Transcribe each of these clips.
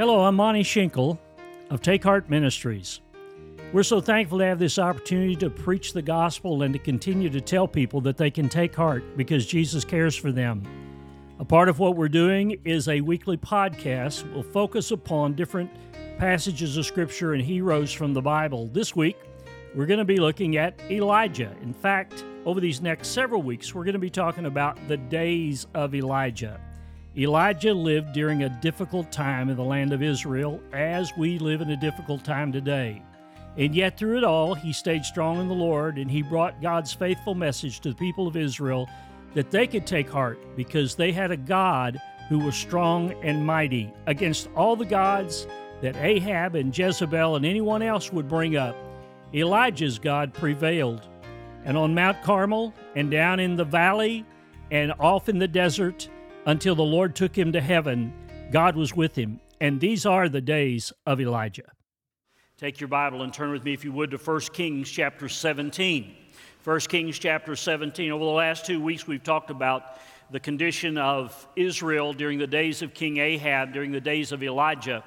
Hello, I'm Monty Schinkel of Take Heart Ministries. We're so thankful to have this opportunity to preach the gospel and to continue to tell people that they can take heart because Jesus cares for them. A part of what we're doing is a weekly podcast. We'll focus upon different passages of Scripture and heroes from the Bible. This week, we're going to be looking at Elijah. In fact, over these next several weeks, we're going to be talking about the days of Elijah. Elijah lived during a difficult time in the land of Israel, as we live in a difficult time today. And yet, through it all, he stayed strong in the Lord and he brought God's faithful message to the people of Israel that they could take heart because they had a God who was strong and mighty against all the gods that Ahab and Jezebel and anyone else would bring up. Elijah's God prevailed. And on Mount Carmel and down in the valley and off in the desert, until the Lord took him to heaven, God was with him. And these are the days of Elijah. Take your Bible and turn with me, if you would, to 1 Kings chapter 17. 1 Kings chapter 17. Over the last two weeks, we've talked about the condition of Israel during the days of King Ahab, during the days of Elijah.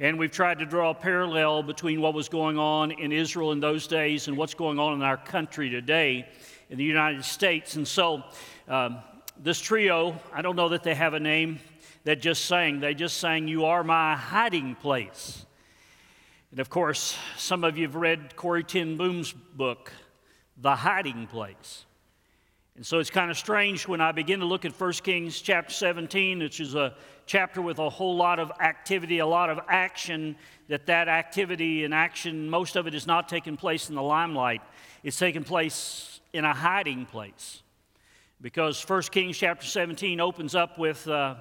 And we've tried to draw a parallel between what was going on in Israel in those days and what's going on in our country today in the United States. And so, um, this trio, I don't know that they have a name that just sang. They just sang, You Are My Hiding Place. And of course, some of you have read Corrie ten Boom's book, The Hiding Place. And so it's kind of strange when I begin to look at 1 Kings chapter 17, which is a chapter with a whole lot of activity, a lot of action, that that activity and action, most of it is not taking place in the limelight. It's taking place in a hiding place because 1 Kings chapter 17 opens up with uh,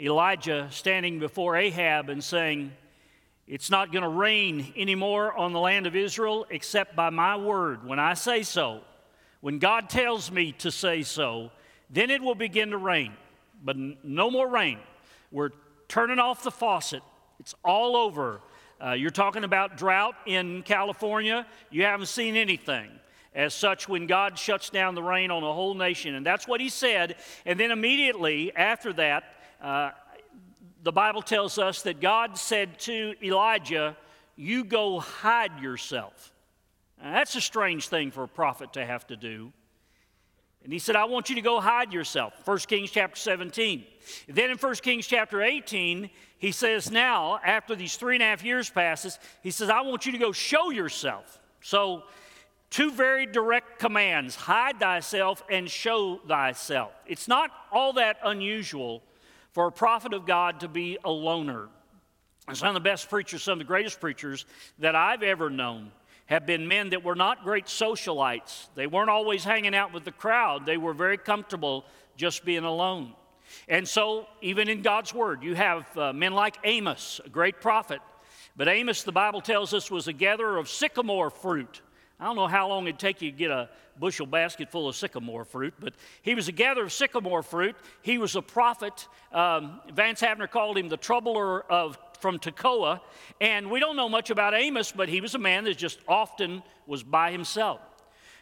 Elijah standing before Ahab and saying, It's not going to rain anymore on the land of Israel except by my word. When I say so, when God tells me to say so, then it will begin to rain. But no more rain. We're turning off the faucet, it's all over. Uh, you're talking about drought in California, you haven't seen anything as such when God shuts down the rain on a whole nation. And that's what he said. And then immediately after that, uh, the Bible tells us that God said to Elijah, You go hide yourself. Now, that's a strange thing for a prophet to have to do. And he said, I want you to go hide yourself. 1 Kings chapter 17. Then in 1 Kings chapter 18, he says, Now, after these three and a half years passes, he says, I want you to go show yourself. So Two very direct commands hide thyself and show thyself. It's not all that unusual for a prophet of God to be a loner. some of the best preachers, some of the greatest preachers that I've ever known have been men that were not great socialites. They weren't always hanging out with the crowd, they were very comfortable just being alone. And so, even in God's Word, you have uh, men like Amos, a great prophet. But Amos, the Bible tells us, was a gatherer of sycamore fruit. I don't know how long it'd take you to get a bushel basket full of sycamore fruit, but he was a gatherer of sycamore fruit. He was a prophet. Um, Vance Havner called him the troubler of from Tekoa. And we don't know much about Amos, but he was a man that just often was by himself.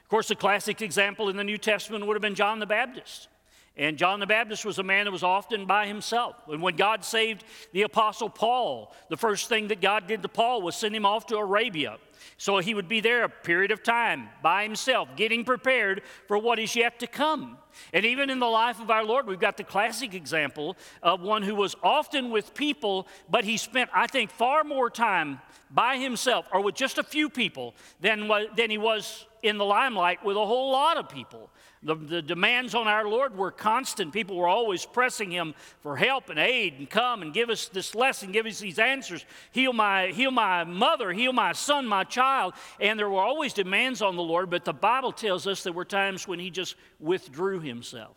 Of course, the classic example in the New Testament would have been John the Baptist. And John the Baptist was a man that was often by himself. And when God saved the Apostle Paul, the first thing that God did to Paul was send him off to Arabia. So he would be there a period of time by himself, getting prepared for what is yet to come. And even in the life of our Lord, we've got the classic example of one who was often with people, but he spent, I think, far more time by himself or with just a few people than, than he was in the limelight with a whole lot of people. The, the, demands on our Lord were constant. People were always pressing him for help and aid and come and give us this lesson, give us these answers. Heal my, heal my mother, heal my son, my child. And there were always demands on the Lord, but the Bible tells us there were times when he just withdrew himself.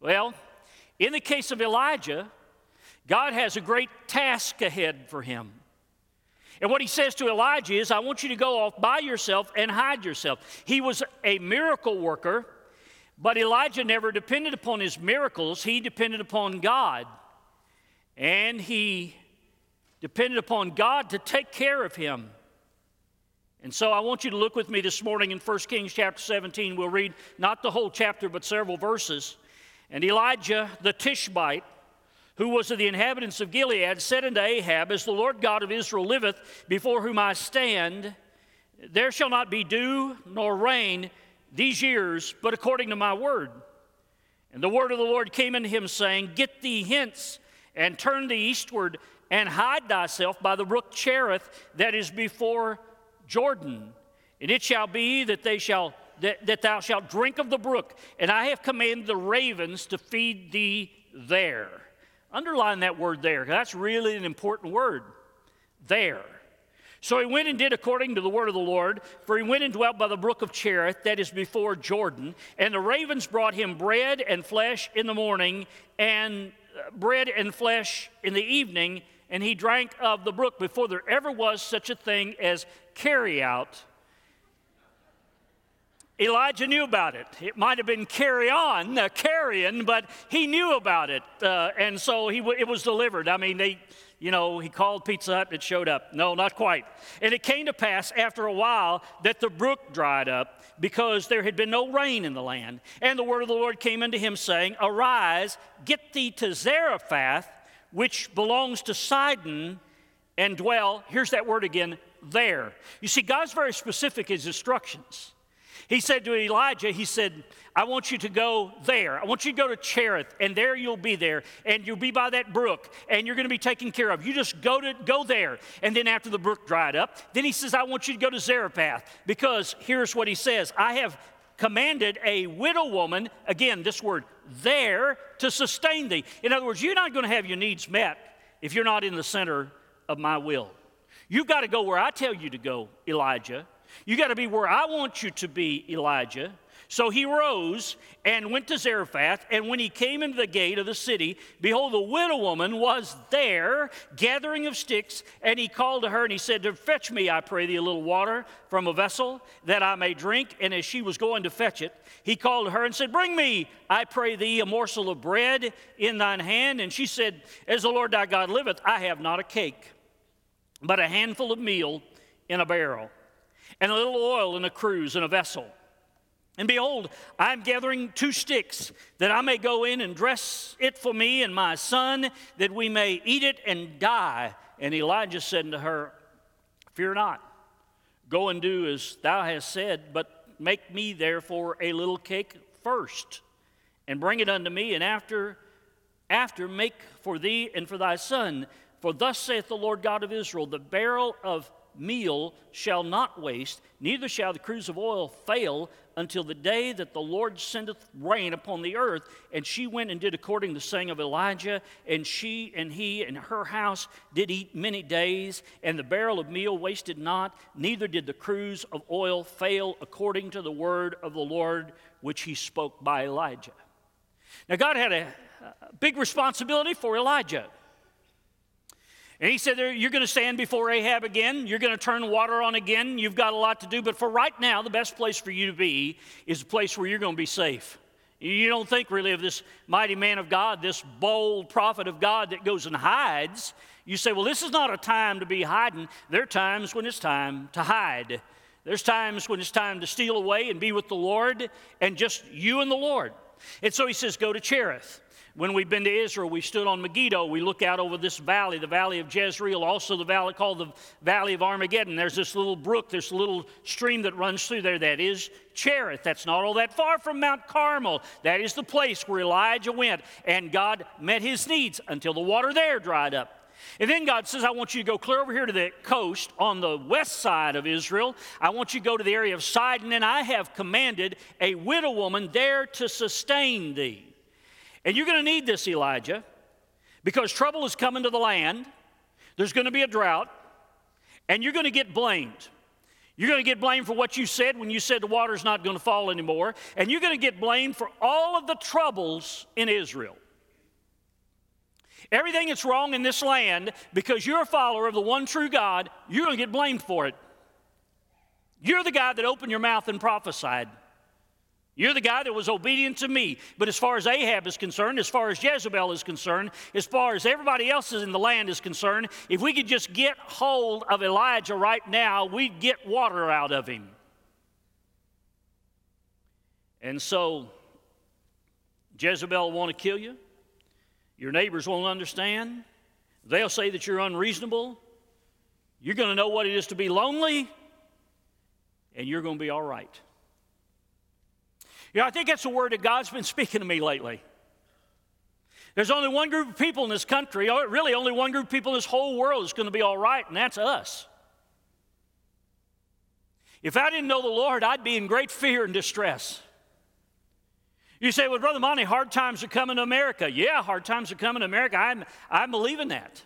Well, in the case of Elijah, God has a great task ahead for him. And what he says to Elijah is, I want you to go off by yourself and hide yourself. He was a miracle worker. But Elijah never depended upon his miracles, he depended upon God. And he depended upon God to take care of him. And so I want you to look with me this morning in 1 Kings chapter 17. We'll read not the whole chapter, but several verses. And Elijah the Tishbite, who was of the inhabitants of Gilead, said unto Ahab, As the Lord God of Israel liveth, before whom I stand, there shall not be dew nor rain these years, but according to my word. And the word of the Lord came unto him, saying, Get thee hence, and turn thee eastward, and hide thyself by the brook Cherith that is before Jordan. And it shall be that they shall that, that thou shalt drink of the brook, and I have commanded the ravens to feed thee there. Underline that word there, that's really an important word. There. So he went and did according to the word of the Lord, for he went and dwelt by the brook of Cherith, that is before Jordan. And the ravens brought him bread and flesh in the morning, and uh, bread and flesh in the evening, and he drank of the brook before there ever was such a thing as carry out Elijah knew about it. It might have been carry on, uh, carrying, but he knew about it. Uh, and so he w- it was delivered. I mean, they, you know, he called Pizza Hut, it showed up. No, not quite. And it came to pass after a while that the brook dried up because there had been no rain in the land. And the word of the Lord came unto him, saying, Arise, get thee to Zarephath, which belongs to Sidon, and dwell, here's that word again, there. You see, God's very specific in his instructions. He said to Elijah, He said, I want you to go there. I want you to go to Cherith, and there you'll be there, and you'll be by that brook, and you're going to be taken care of. You just go to go there. And then after the brook dried up, then he says, I want you to go to Zarephath, because here's what he says: I have commanded a widow woman, again, this word, there to sustain thee. In other words, you're not going to have your needs met if you're not in the center of my will. You've got to go where I tell you to go, Elijah. You've got to be where I want you to be, Elijah. So he rose and went to Zarephath, and when he came into the gate of the city, behold, the widow woman was there gathering of sticks, and he called to her and he said, Fetch me, I pray thee, a little water from a vessel that I may drink. And as she was going to fetch it, he called to her and said, Bring me, I pray thee, a morsel of bread in thine hand. And she said, As the Lord thy God liveth, I have not a cake, but a handful of meal in a barrel and a little oil in a cruse in a vessel. And behold, I am gathering two sticks, that I may go in and dress it for me and my son, that we may eat it and die. And Elijah said unto her, Fear not, go and do as thou hast said, but make me therefore a little cake first, and bring it unto me, and after, after make for thee and for thy son. For thus saith the Lord God of Israel, the barrel of meal shall not waste, neither shall the cruse of oil fail until the day that the Lord sendeth rain upon the earth. And she went and did according to the saying of Elijah, and she and he and her house did eat many days, and the barrel of meal wasted not, neither did the cruse of oil fail according to the word of the Lord which he spoke by Elijah. Now, God had a, a big responsibility for Elijah. And he said, You're going to stand before Ahab again. You're going to turn water on again. You've got a lot to do. But for right now, the best place for you to be is a place where you're going to be safe. You don't think really of this mighty man of God, this bold prophet of God that goes and hides. You say, Well, this is not a time to be hiding. There are times when it's time to hide. There's times when it's time to steal away and be with the Lord and just you and the Lord. And so he says, Go to Cherith. When we've been to Israel, we stood on Megiddo. We look out over this valley, the valley of Jezreel, also the valley called the Valley of Armageddon. There's this little brook, this little stream that runs through there. That is Cherith. That's not all that far from Mount Carmel. That is the place where Elijah went, and God met his needs until the water there dried up. And then God says, I want you to go clear over here to the coast on the west side of Israel. I want you to go to the area of Sidon, and I have commanded a widow woman there to sustain thee. And you're going to need this, Elijah, because trouble is coming to the land. There's going to be a drought, and you're going to get blamed. You're going to get blamed for what you said when you said the water's not going to fall anymore, and you're going to get blamed for all of the troubles in Israel. Everything that's wrong in this land, because you're a follower of the one true God, you're going to get blamed for it. You're the guy that opened your mouth and prophesied. You're the guy that was obedient to me. But as far as Ahab is concerned, as far as Jezebel is concerned, as far as everybody else in the land is concerned, if we could just get hold of Elijah right now, we'd get water out of him. And so, Jezebel want to kill you. Your neighbors won't understand. They'll say that you're unreasonable. You're going to know what it is to be lonely, and you're going to be all right. You know, I think that's a word that God's been speaking to me lately. There's only one group of people in this country, or really only one group of people in this whole world that's going to be all right, and that's us. If I didn't know the Lord, I'd be in great fear and distress. You say, well, Brother Monty, hard times are coming to America. Yeah, hard times are coming to America. I'm, I believe in that.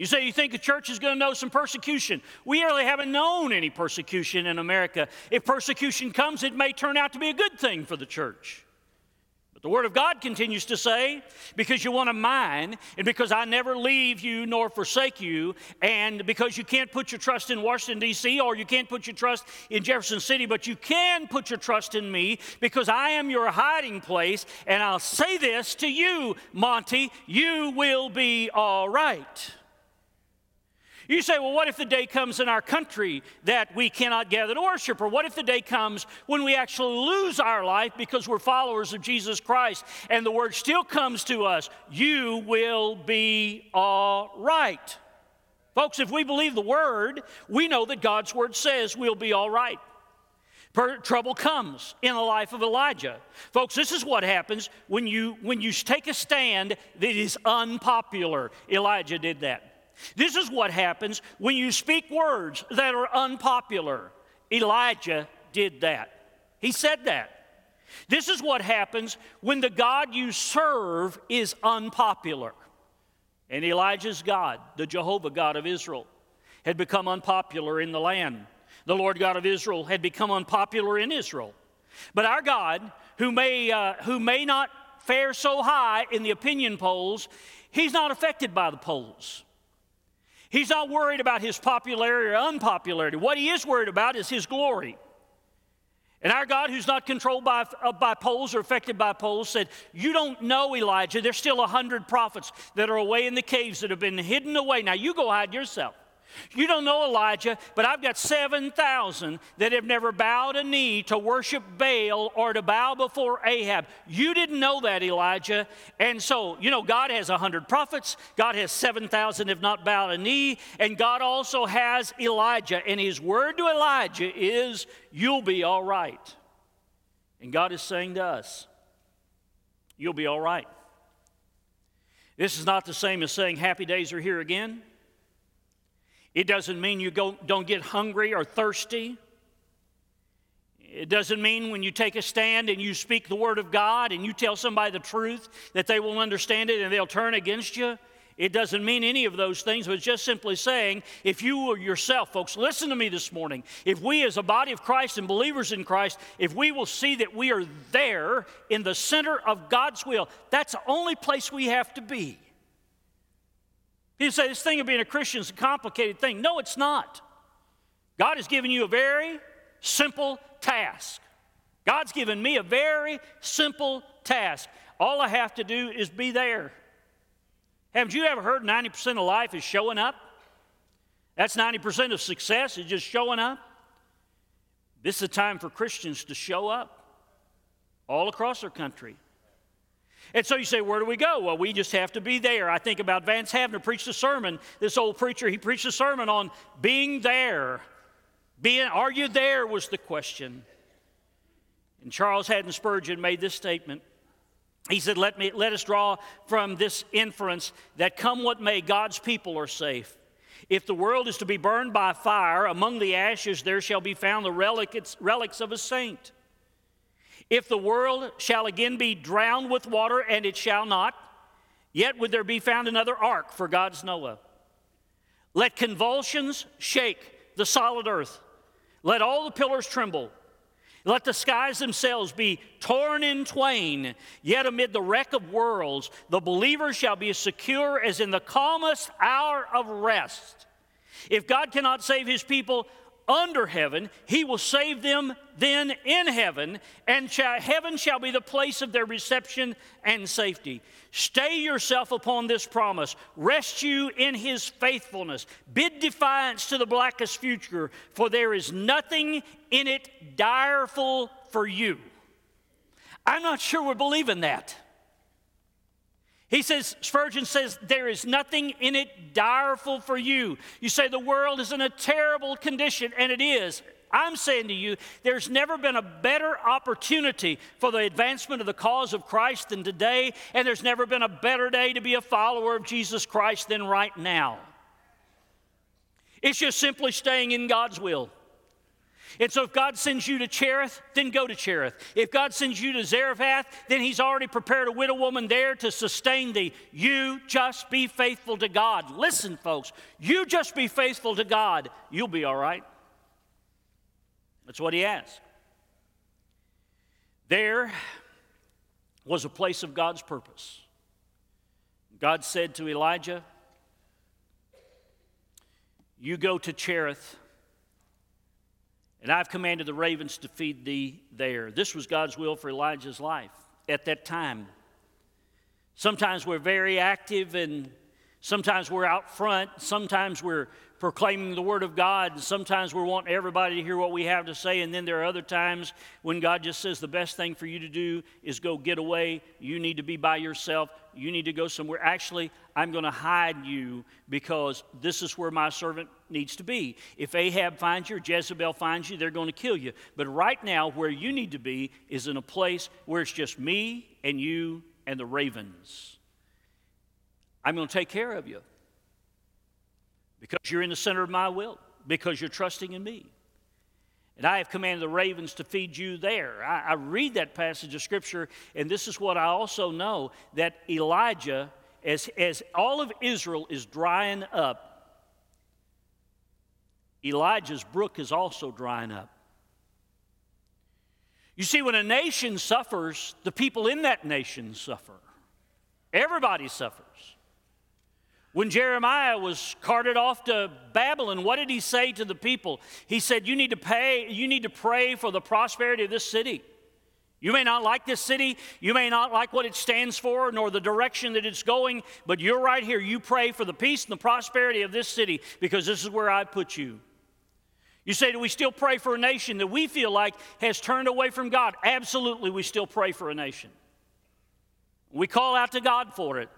You say you think the church is going to know some persecution. We really haven't known any persecution in America. If persecution comes, it may turn out to be a good thing for the church. But the Word of God continues to say, because you want to mine, and because I never leave you nor forsake you, and because you can't put your trust in Washington, D.C., or you can't put your trust in Jefferson City, but you can put your trust in me because I am your hiding place, and I'll say this to you, Monty, you will be all right. You say, well, what if the day comes in our country that we cannot gather to worship? Or what if the day comes when we actually lose our life because we're followers of Jesus Christ and the word still comes to us, you will be all right? Folks, if we believe the word, we know that God's word says we'll be all right. Per- trouble comes in the life of Elijah. Folks, this is what happens when you, when you take a stand that is unpopular. Elijah did that. This is what happens when you speak words that are unpopular. Elijah did that. He said that. This is what happens when the God you serve is unpopular. And Elijah's God, the Jehovah God of Israel, had become unpopular in the land. The Lord God of Israel had become unpopular in Israel. But our God, who may, uh, who may not fare so high in the opinion polls, he's not affected by the polls. He's not worried about his popularity or unpopularity. What he is worried about is his glory. And our God, who's not controlled by, uh, by polls or affected by polls, said, You don't know, Elijah. There's still a hundred prophets that are away in the caves that have been hidden away. Now you go hide yourself. You don't know Elijah, but I've got 7,000 that have never bowed a knee to worship Baal or to bow before Ahab. You didn't know that, Elijah. And so, you know, God has 100 prophets, God has 7,000 have not bowed a knee, and God also has Elijah. And his word to Elijah is, You'll be all right. And God is saying to us, You'll be all right. This is not the same as saying happy days are here again. It doesn't mean you go, don't get hungry or thirsty. It doesn't mean when you take a stand and you speak the word of God and you tell somebody the truth that they will understand it and they'll turn against you. It doesn't mean any of those things, but just simply saying if you or yourself, folks, listen to me this morning. If we, as a body of Christ and believers in Christ, if we will see that we are there in the center of God's will, that's the only place we have to be. People say this thing of being a Christian is a complicated thing. No, it's not. God has given you a very simple task. God's given me a very simple task. All I have to do is be there. Haven't you ever heard 90% of life is showing up? That's 90% of success is just showing up. This is a time for Christians to show up all across our country. And so you say, where do we go? Well, we just have to be there. I think about Vance Havner preached a sermon. This old preacher, he preached a sermon on being there. Being, are you there was the question. And Charles Haddon Spurgeon made this statement. He said, let, me, let us draw from this inference that come what may, God's people are safe. If the world is to be burned by fire, among the ashes there shall be found the relics, relics of a saint. If the world shall again be drowned with water, and it shall not, yet would there be found another ark for God's Noah. Let convulsions shake the solid earth. Let all the pillars tremble. Let the skies themselves be torn in twain. Yet amid the wreck of worlds, the believer shall be as secure as in the calmest hour of rest. If God cannot save his people under heaven, he will save them then in heaven, and heaven shall be the place of their reception and safety. Stay yourself upon this promise. Rest you in his faithfulness. Bid defiance to the blackest future, for there is nothing in it direful for you. I'm not sure we're believing that. He says, Spurgeon says, there is nothing in it direful for you. You say the world is in a terrible condition, and it is. I'm saying to you, there's never been a better opportunity for the advancement of the cause of Christ than today, and there's never been a better day to be a follower of Jesus Christ than right now. It's just simply staying in God's will. And so if God sends you to Cherith, then go to Cherith. If God sends you to Zarephath, then He's already prepared a widow woman there to sustain thee. You just be faithful to God. Listen, folks, you just be faithful to God. You'll be all right. That's what He asked. There was a place of God's purpose. God said to Elijah, You go to Cherith and I've commanded the ravens to feed thee there. This was God's will for Elijah's life at that time. Sometimes we're very active and sometimes we're out front. Sometimes we're proclaiming the Word of God. And sometimes we want everybody to hear what we have to say. And then there are other times when God just says the best thing for you to do is go get away. You need to be by yourself. You need to go somewhere. Actually, I'm going to hide you because this is where my servant needs to be. If Ahab finds you or Jezebel finds you, they're going to kill you. But right now, where you need to be is in a place where it's just me and you and the ravens. I'm going to take care of you because you're in the center of my will, because you're trusting in me. And I have commanded the ravens to feed you there. I, I, read that passage of Scripture, and this is what I also know that Elijah, as, as all of Israel is drying up, Elijah's brook is also drying up. You see, when a nation suffers, the people in that nation suffer. Everybody suffers. When Jeremiah was carted off to Babylon, what did he say to the people? He said, You need to pay, you need to pray for the prosperity of this city. You may not like this city, you may not like what it stands for, nor the direction that it's going, but you're right here. You pray for the peace and the prosperity of this city because this is where I put you. You say, Do we still pray for a nation that we feel like has turned away from God? Absolutely, we still pray for a nation. We call out to God for it.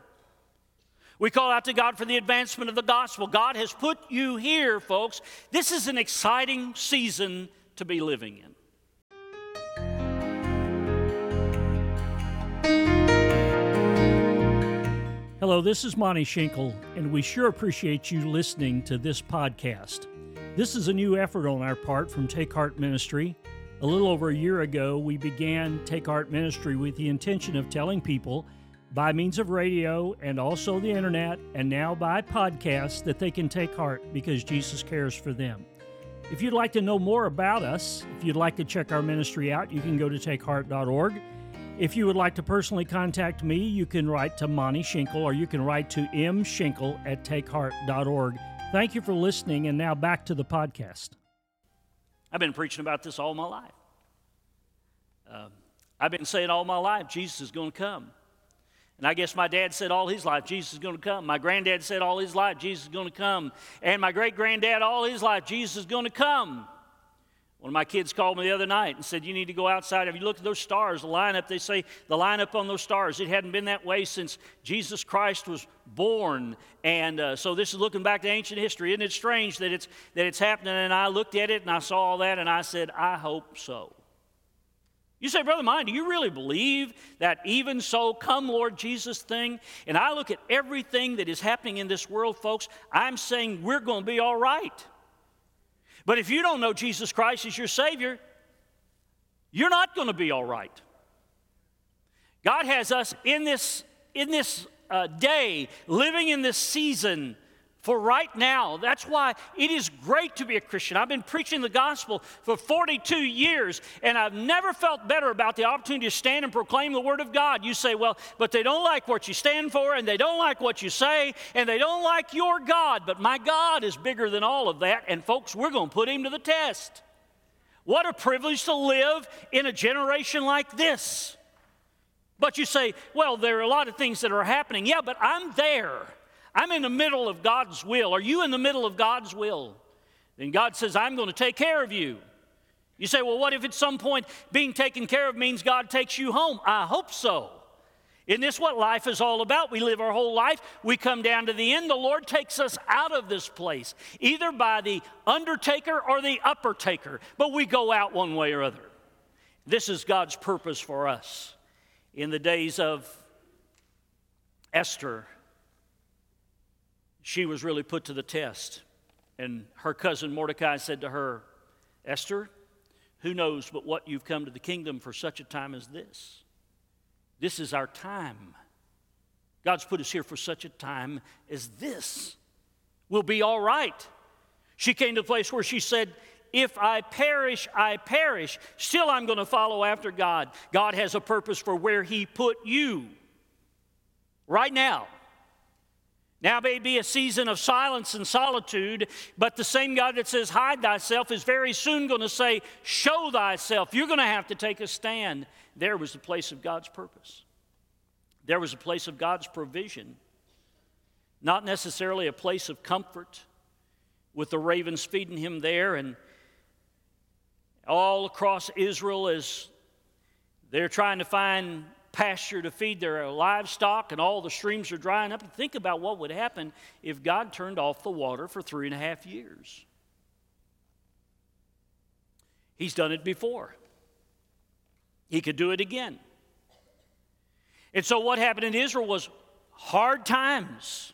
We call out to God for the advancement of the gospel. God has put you here, folks. This is an exciting season to be living in. Hello, this is Monty Schinkel, and we sure appreciate you listening to this podcast. This is a new effort on our part from Take Heart Ministry. A little over a year ago, we began Take Heart Ministry with the intention of telling people by means of radio and also the internet, and now by podcast, that they can take heart because Jesus cares for them. If you'd like to know more about us, if you'd like to check our ministry out, you can go to takeheart.org. If you would like to personally contact me, you can write to Monty Schinkel or you can write to mschinkel at takeheart.org. Thank you for listening, and now back to the podcast. I've been preaching about this all my life. Uh, I've been saying all my life, Jesus is going to come. And I guess my dad said all his life, Jesus is going to come. My granddad said all his life, Jesus is going to come. And my great granddad all his life, Jesus is going to come. One of my kids called me the other night and said, You need to go outside. If you look at those stars, the lineup, they say the lineup on those stars, it hadn't been that way since Jesus Christ was born. And uh, so this is looking back to ancient history. Isn't it strange that it's, that it's happening? And I looked at it and I saw all that and I said, I hope so. You say, Brother Mine, do you really believe that even so, come Lord Jesus thing? And I look at everything that is happening in this world, folks, I'm saying we're going to be all right. But if you don't know Jesus Christ as your Savior, you're not going to be all right. God has us in this, in this uh, day, living in this season for right now. That's why it is great to be a Christian. I've been preaching the gospel for 42 years, and I've never felt better about the opportunity to stand and proclaim the Word of God. You say, well, but they don't like what you stand for, and they don't like what you say, and they don't like your God. But my God is bigger than all of that, and folks, we're going to put Him to the test. What a privilege to live in a generation like this. But you say, well, there are a lot of things that are happening. Yeah, but I'm there. I'm in the middle of God's will. Are you in the middle of God's will? Then God says, I'm going to take care of you. You say, well, what if at some point being taken care of means God takes you home? I hope so. Isn't this what life is all about? We live our whole life, we come down to the end. The Lord takes us out of this place, either by the undertaker or the upper taker, but we go out one way or other. This is God's purpose for us. In the days of Esther, she was really put to the test. And her cousin Mordecai said to her, Esther, who knows but what you've come to the kingdom for such a time as this? This is our time. God's put us here for such a time as this. We'll be all right. She came to a place where she said, If I perish, I perish. Still, I'm going to follow after God. God has a purpose for where He put you right now. Now may be a season of silence and solitude, but the same God that says, hide thyself, is very soon going to say, show thyself. You're going to have to take a stand. There was the place of God's purpose. There was a place of God's provision, not necessarily a place of comfort with the ravens feeding him there and all across Israel as they're trying to find pasture to feed their livestock and all the streams are drying up. think about what would happen if God turned off the water for three and a half years. He's done it before, He could do it again. And so, what happened in Israel was hard times.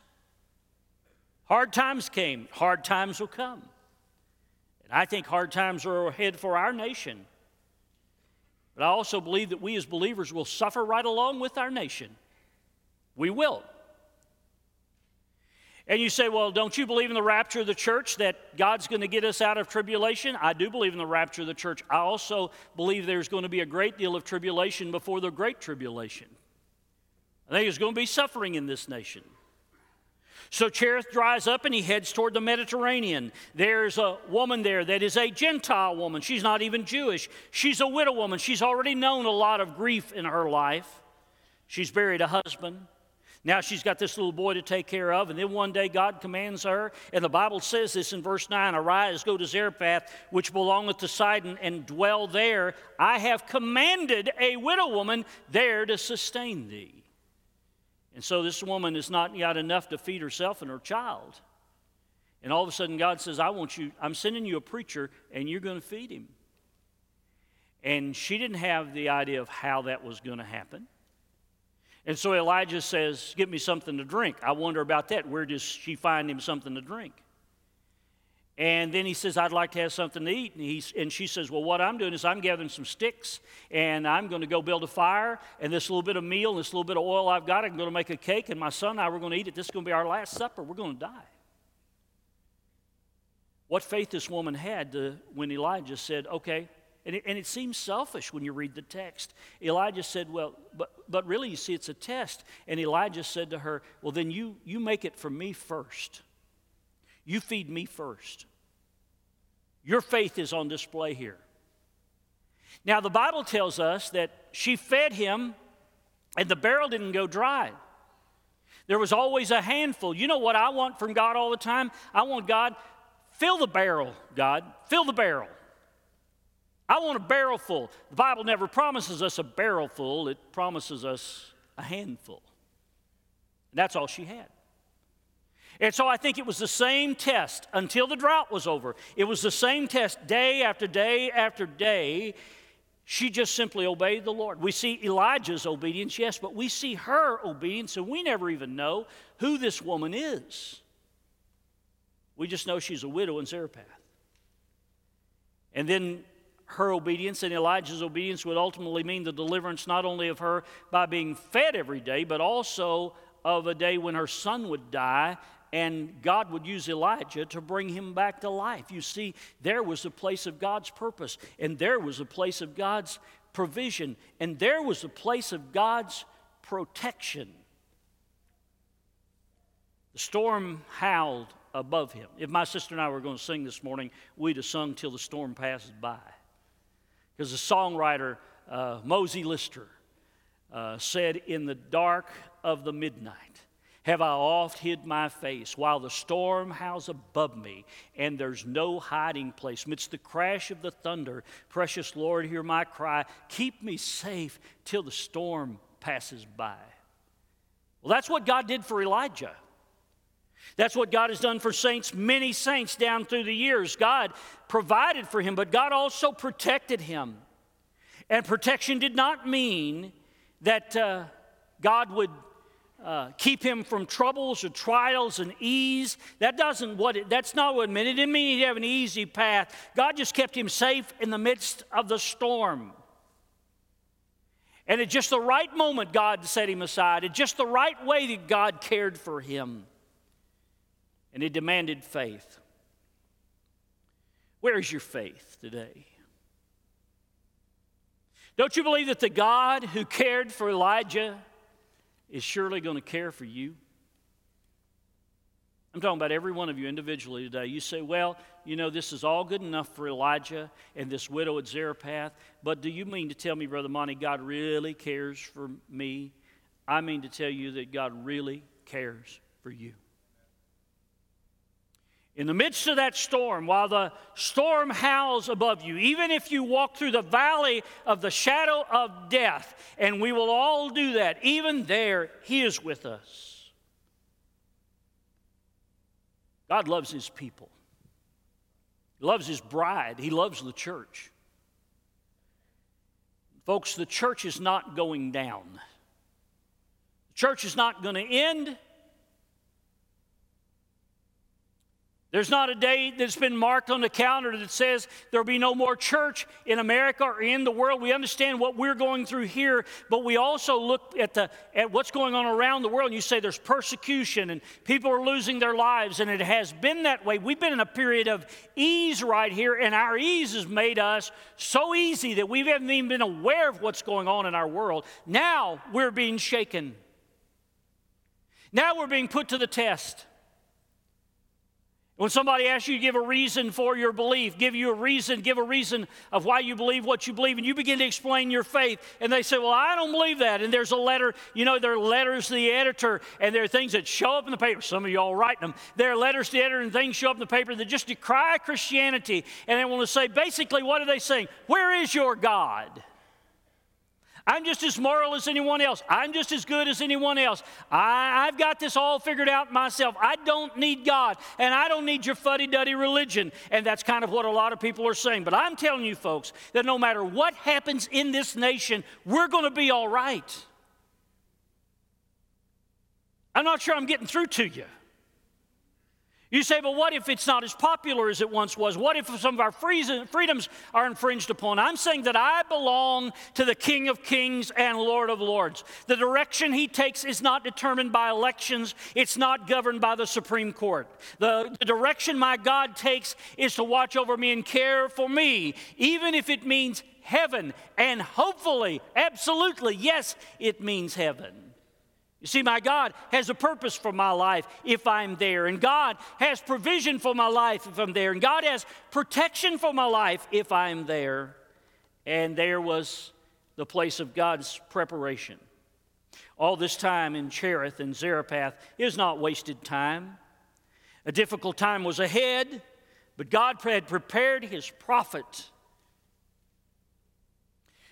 Hard times came, hard times will come. And I think hard times are ahead for our nation. But I also believe that we as believers will suffer right along with our nation. We will. And you say, well, don't you believe in the rapture of the church that God's going to get us out of tribulation? I do believe in the rapture of the church. I also believe there's going to be a great deal of tribulation before the great tribulation. I think there's going to be suffering in this nation. So Cherith dries up and he heads toward the Mediterranean. There's a woman there that is a Gentile woman. She's not even Jewish. She's a widow woman. She's already known a lot of grief in her life. She's buried a husband. Now she's got this little boy to take care of. And then one day God commands her, and the Bible says this in verse 9 Arise, go to Zarephath, which belongeth to Sidon, and dwell there. I have commanded a widow woman there to sustain thee. And so this woman is not got enough to feed herself and her child. And all of a sudden, God says, I want you, I'm sending you a preacher, and you're going to feed him. And she didn't have the idea of how that was going to happen. And so Elijah says, Give me something to drink. I wonder about that. Where does she find him something to drink? And then he says, I'd like to have something to eat. And, he, and she says, Well, what I'm doing is I'm gathering some sticks and I'm going to go build a fire. And this little bit of meal and this little bit of oil I've got, I'm going to make a cake. And my son and I, we're going to eat it. This is going to be our last supper. We're going to die. What faith this woman had to, when Elijah said, Okay. And it, and it seems selfish when you read the text. Elijah said, Well, but, but really, you see, it's a test. And Elijah said to her, Well, then you, you make it for me first. You feed me first. Your faith is on display here. Now, the Bible tells us that she fed him and the barrel didn't go dry. There was always a handful. You know what I want from God all the time? I want God, fill the barrel, God, fill the barrel. I want a barrel full. The Bible never promises us a barrel full, it promises us a handful. And that's all she had. And so I think it was the same test until the drought was over. It was the same test day after day after day. She just simply obeyed the Lord. We see Elijah's obedience, yes, but we see her obedience, and we never even know who this woman is. We just know she's a widow in Zarephath. And then her obedience and Elijah's obedience would ultimately mean the deliverance not only of her by being fed every day, but also of a day when her son would die and God would use Elijah to bring him back to life. You see, there was a place of God's purpose, and there was a place of God's provision, and there was a place of God's protection. The storm howled above him. If my sister and I were going to sing this morning, we'd have sung till the storm passes by. Because the songwriter uh, Mosie Lister uh, said, In the dark of the midnight, have I oft hid my face while the storm howls above me, and there's no hiding place. Amidst the crash of the thunder, precious Lord, hear my cry. Keep me safe till the storm passes by. Well, that's what God did for Elijah. That's what God has done for saints, many saints down through the years. God provided for him, but God also protected him. And protection did not mean that uh, God would uh, keep him from troubles or trials and ease. That doesn't what it, that's not what it meant. It didn't mean he'd have an easy path. God just kept him safe in the midst of the storm. And at just the right moment, God set him aside. At just the right way that God cared for him and it demanded faith. Where is your faith today? Don't you believe that the God who cared for Elijah is surely going to care for you? I'm talking about every one of you individually today. You say, well, you know, this is all good enough for Elijah and this widow at Zarephath, but do you mean to tell me, Brother Monty, God really cares for me? I mean to tell you that God really cares for you. In the midst of that storm, while the storm howls above you, even if you walk through the valley of the shadow of death, and we will all do that, even there, He is with us. God loves His people, He loves His bride, He loves the church. Folks, the church is not going down. The church is not going to end. There's not a day that's been marked on the calendar that says there'll be no more church in America or in the world. We understand what we're going through here, but we also look at, the, at what's going on around the world and you say there's persecution and people are losing their lives, and it has been that way. We've been in a period of ease right here, and our ease has made us so easy that we haven't even been aware of what's going on in our world. Now we're being shaken. Now we're being put to the test. When somebody asks you to give a reason for your belief, give you a reason, give a reason of why you believe what you believe, and you begin to explain your faith, and they say, Well, I don't believe that. And there's a letter, you know, there are letters to the editor, and there are things that show up in the paper. Some of you all write them. There are letters to the editor, and things show up in the paper that just decry Christianity. And they want to say, basically, what are they saying? Where is your God? I'm just as moral as anyone else. I'm just as good as anyone else. I, have got this all figured out myself. I don't need God, and I don't need your fuddy duddy religion. And that's kind of what a lot of people are saying. But I'm telling you, folks, that no matter what happens in this nation, we're going to be all right. I'm not sure I'm getting through to you. You say, but what if it's not as popular as it once was? What if some of our freedoms are infringed upon? I'm saying that I belong to the King of Kings and Lord of Lords. The direction he takes is not determined by elections, it's not governed by the Supreme Court. The, the direction my God takes is to watch over me and care for me, even if it means heaven. And hopefully, absolutely, yes, it means heaven. You see, my God has a purpose for my life if I'm there, and God has provision for my life if I'm there, and God has protection for my life if I'm there. And there was the place of God's preparation. All this time in Cherith and Zarephath is not wasted time. A difficult time was ahead, but God had prepared his prophet.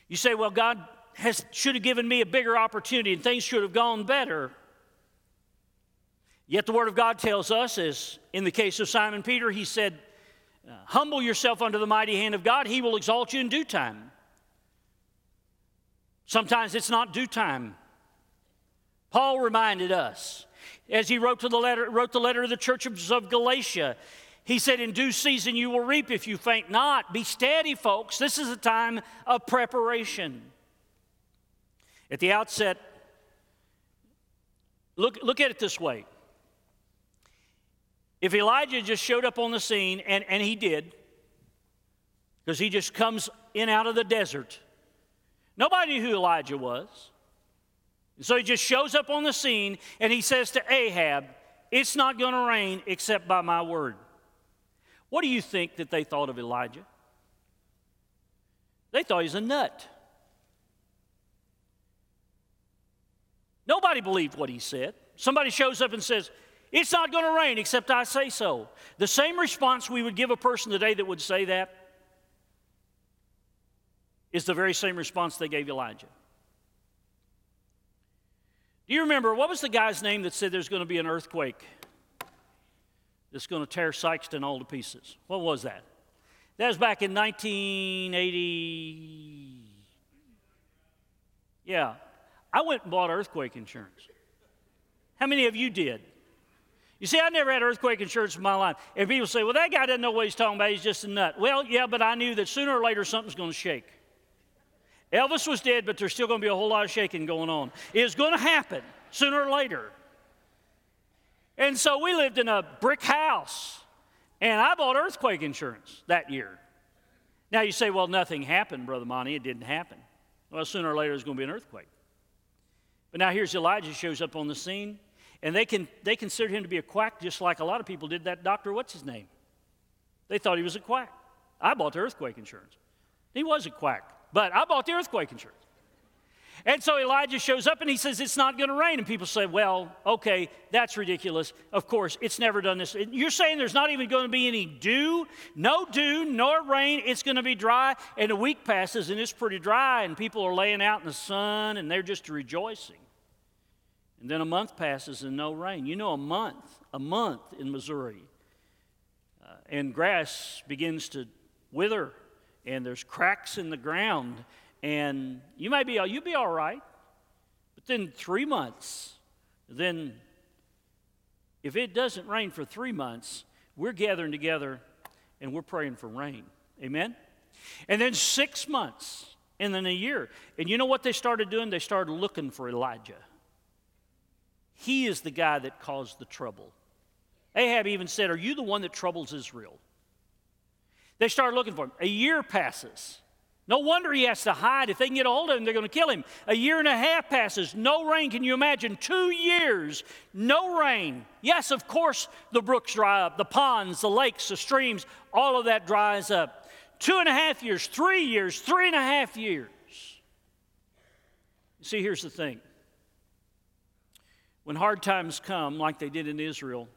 You say, well, God has, should have given me a bigger opportunity and things should have gone better. Yet the Word of God tells us, as in the case of Simon Peter, he said, uh, Humble yourself under the mighty hand of God, he will exalt you in due time. Sometimes it's not due time. Paul reminded us as he wrote, to the letter, wrote the letter to the church of Galatia. He said, In due season you will reap if you faint not. Be steady, folks. This is a time of preparation. At the outset, look, look at it this way. If Elijah just showed up on the scene, and, and he did, because he just comes in out of the desert, nobody knew who Elijah was. So he just shows up on the scene and he says to Ahab, It's not going to rain except by my word. What do you think that they thought of Elijah? They thought he's a nut. Nobody believed what he said. Somebody shows up and says, It's not going to rain except I say so. The same response we would give a person today that would say that is the very same response they gave Elijah. Do you remember what was the guy's name that said there's going to be an earthquake that's going to tear Sikeston all to pieces? What was that? That was back in 1980. Yeah. I went and bought earthquake insurance. How many of you did? You see, I never had earthquake insurance in my life. And people say, well, that guy doesn't know what he's talking about. He's just a nut. Well, yeah, but I knew that sooner or later something's going to shake. Elvis was dead, but there's still going to be a whole lot of shaking going on. It's going to happen sooner or later. And so we lived in a brick house, and I bought earthquake insurance that year. Now you say, well, nothing happened, Brother Monty. It didn't happen. Well, sooner or later there's going to be an earthquake. But now here's Elijah shows up on the scene, and they, can, they considered him to be a quack just like a lot of people did that doctor, what's his name? They thought he was a quack. I bought the earthquake insurance. He was a quack. But I bought the earthquake insurance. And so Elijah shows up and he says, It's not going to rain. And people say, Well, okay, that's ridiculous. Of course, it's never done this. You're saying there's not even going to be any dew? No dew, nor rain. It's going to be dry. And a week passes and it's pretty dry, and people are laying out in the sun and they're just rejoicing. And then a month passes and no rain. You know, a month, a month in Missouri. Uh, and grass begins to wither and there's cracks in the ground, and you might be, you'll be all right. But then three months, then if it doesn't rain for three months, we're gathering together and we're praying for rain. Amen? And then six months, and then a year. And you know what they started doing? They started looking for Elijah. He is the guy that caused the trouble. Ahab even said, Are you the one that troubles Israel? They start looking for him. A year passes. No wonder he has to hide. If they can get a hold of him, they're going to kill him. A year and a half passes. No rain. Can you imagine? Two years, no rain. Yes, of course, the brooks dry up, the ponds, the lakes, the streams, all of that dries up. Two and a half years, three years, three and a half years. See, here's the thing when hard times come, like they did in Israel,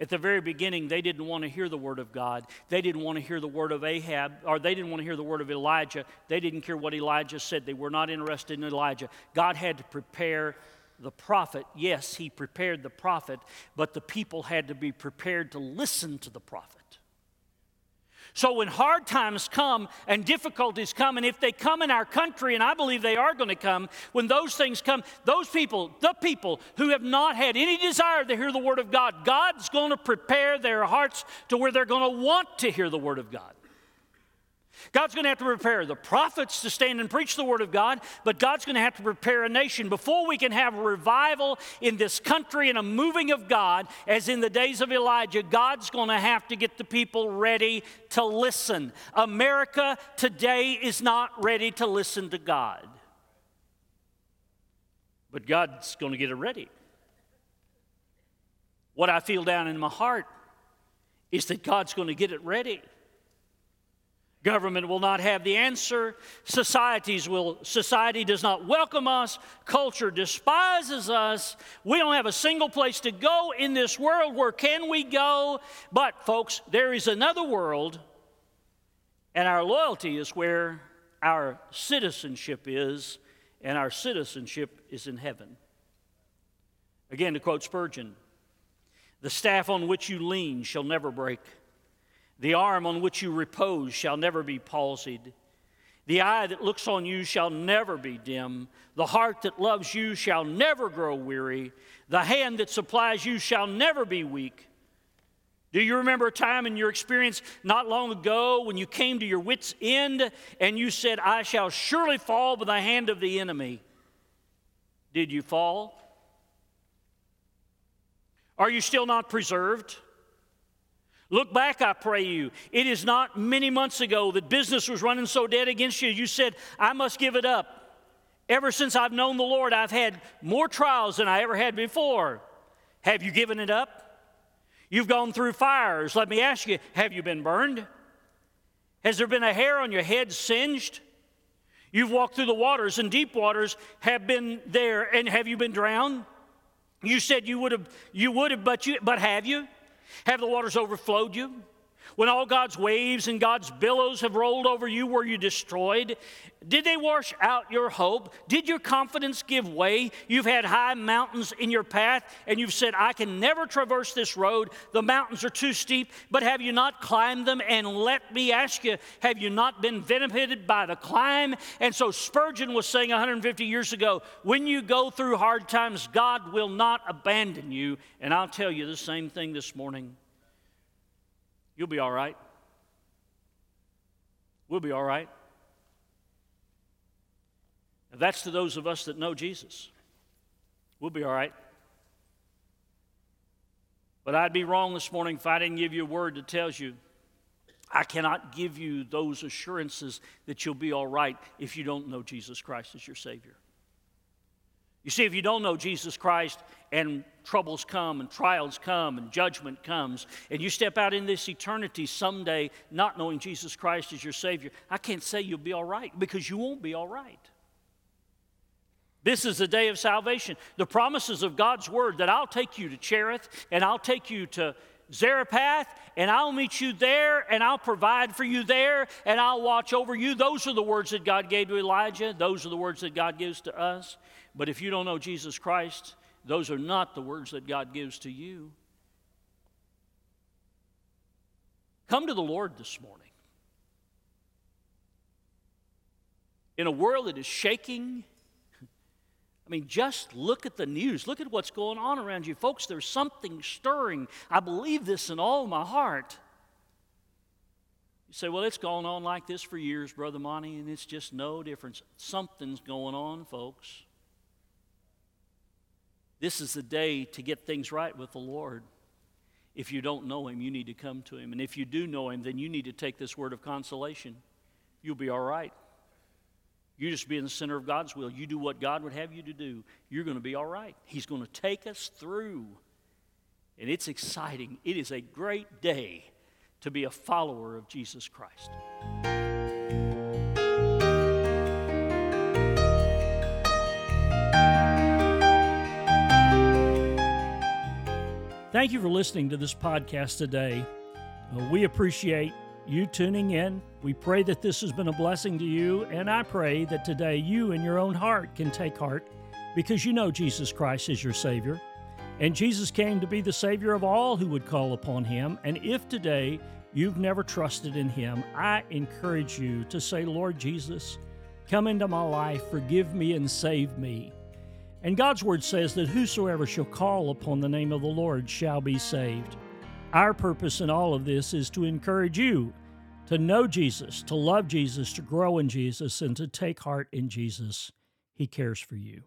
at the very beginning, they didn't want to hear the word of God. They didn't want to hear the word of Ahab, or they didn't want to hear the word of Elijah. They didn't care what Elijah said. They were not interested in Elijah. God had to prepare the prophet. Yes, he prepared the prophet, but the people had to be prepared to listen to the prophet. So when hard times come and difficulties come, and if they come in our country, and I believe they are going to come, when those things come, those people, the people who have not had any desire to hear the Word of God, God's going to prepare their hearts to where they're going to want to hear the Word of God. God's going to have to prepare the prophets to stand and preach the Word of God, but God's going to have to prepare a nation. Before we can have a revival in this country and a moving of God, as in the days of Elijah, God's going to have to get the people ready to listen. America today is not ready to listen to God, but God's going to get it ready. What I feel down in my heart is that God's going to get it ready. Government will not have the answer. Societies will, society does not welcome us. Culture despises us. We don't have a single place to go in this world. Where can we go? But, folks, there is another world, and our loyalty is where our citizenship is, and our citizenship is in heaven. Again, to quote Spurgeon, the staff on which you lean shall never break. The arm on which you repose shall never be palsied. The eye that looks on you shall never be dim. The heart that loves you shall never grow weary. The hand that supplies you shall never be weak. Do you remember a time in your experience not long ago when you came to your wits' end and you said, I shall surely fall by the hand of the enemy? Did you fall? Are you still not preserved? Look back, I pray you. It is not many months ago that business was running so dead against you, you said, I must give it up. Ever since I've known the Lord, I've had more trials than I ever had before. Have you given it up? You've gone through fires. Let me ask you, have you been burned? Has there been a hair on your head singed? You've walked through the waters, and deep waters have been there, and have you been drowned? You said you would have, you would have, but you, but have you? Have the waters overflowed you? When all God's waves and God's billows have rolled over you, were you destroyed? Did they wash out your hope? Did your confidence give way? You've had high mountains in your path, and you've said, I can never traverse this road. The mountains are too steep. But have you not climbed them? And let me ask you, have you not been benefited by the climb? And so Spurgeon was saying 150 years ago, when you go through hard times, God will not abandon you. And I'll tell you the same thing this morning. You'll be all right. We'll be all right. And that's to those of us that know Jesus. We'll be all right. But I'd be wrong this morning if I didn't give you a word that tells you I cannot give you those assurances that you'll be all right if you don't know Jesus Christ as your Savior. You see, if you don't know Jesus Christ and troubles come and trials come and judgment comes, and you step out in this eternity someday not knowing Jesus Christ as your Savior, I can't say you'll be all right because you won't be all right. This is the day of salvation. The promises of God's word that I'll take you to Cherith and I'll take you to Zarephath, and I'll meet you there, and I'll provide for you there, and I'll watch over you. Those are the words that God gave to Elijah. Those are the words that God gives to us. But if you don't know Jesus Christ, those are not the words that God gives to you. Come to the Lord this morning. In a world that is shaking, I mean, just look at the news. Look at what's going on around you. Folks, there's something stirring. I believe this in all my heart. You say, well, it's gone on like this for years, Brother Monty, and it's just no difference. Something's going on, folks. This is the day to get things right with the Lord. If you don't know Him, you need to come to Him. And if you do know Him, then you need to take this word of consolation. You'll be all right. You just be in the center of God's will. You do what God would have you to do. You're going to be all right. He's going to take us through. And it's exciting. It is a great day to be a follower of Jesus Christ. Thank you for listening to this podcast today. Uh, we appreciate you tuning in. We pray that this has been a blessing to you, and I pray that today you in your own heart can take heart because you know Jesus Christ is your Savior. And Jesus came to be the Savior of all who would call upon Him. And if today you've never trusted in Him, I encourage you to say, Lord Jesus, come into my life, forgive me, and save me. And God's word says that whosoever shall call upon the name of the Lord shall be saved. Our purpose in all of this is to encourage you to know Jesus, to love Jesus, to grow in Jesus, and to take heart in Jesus. He cares for you.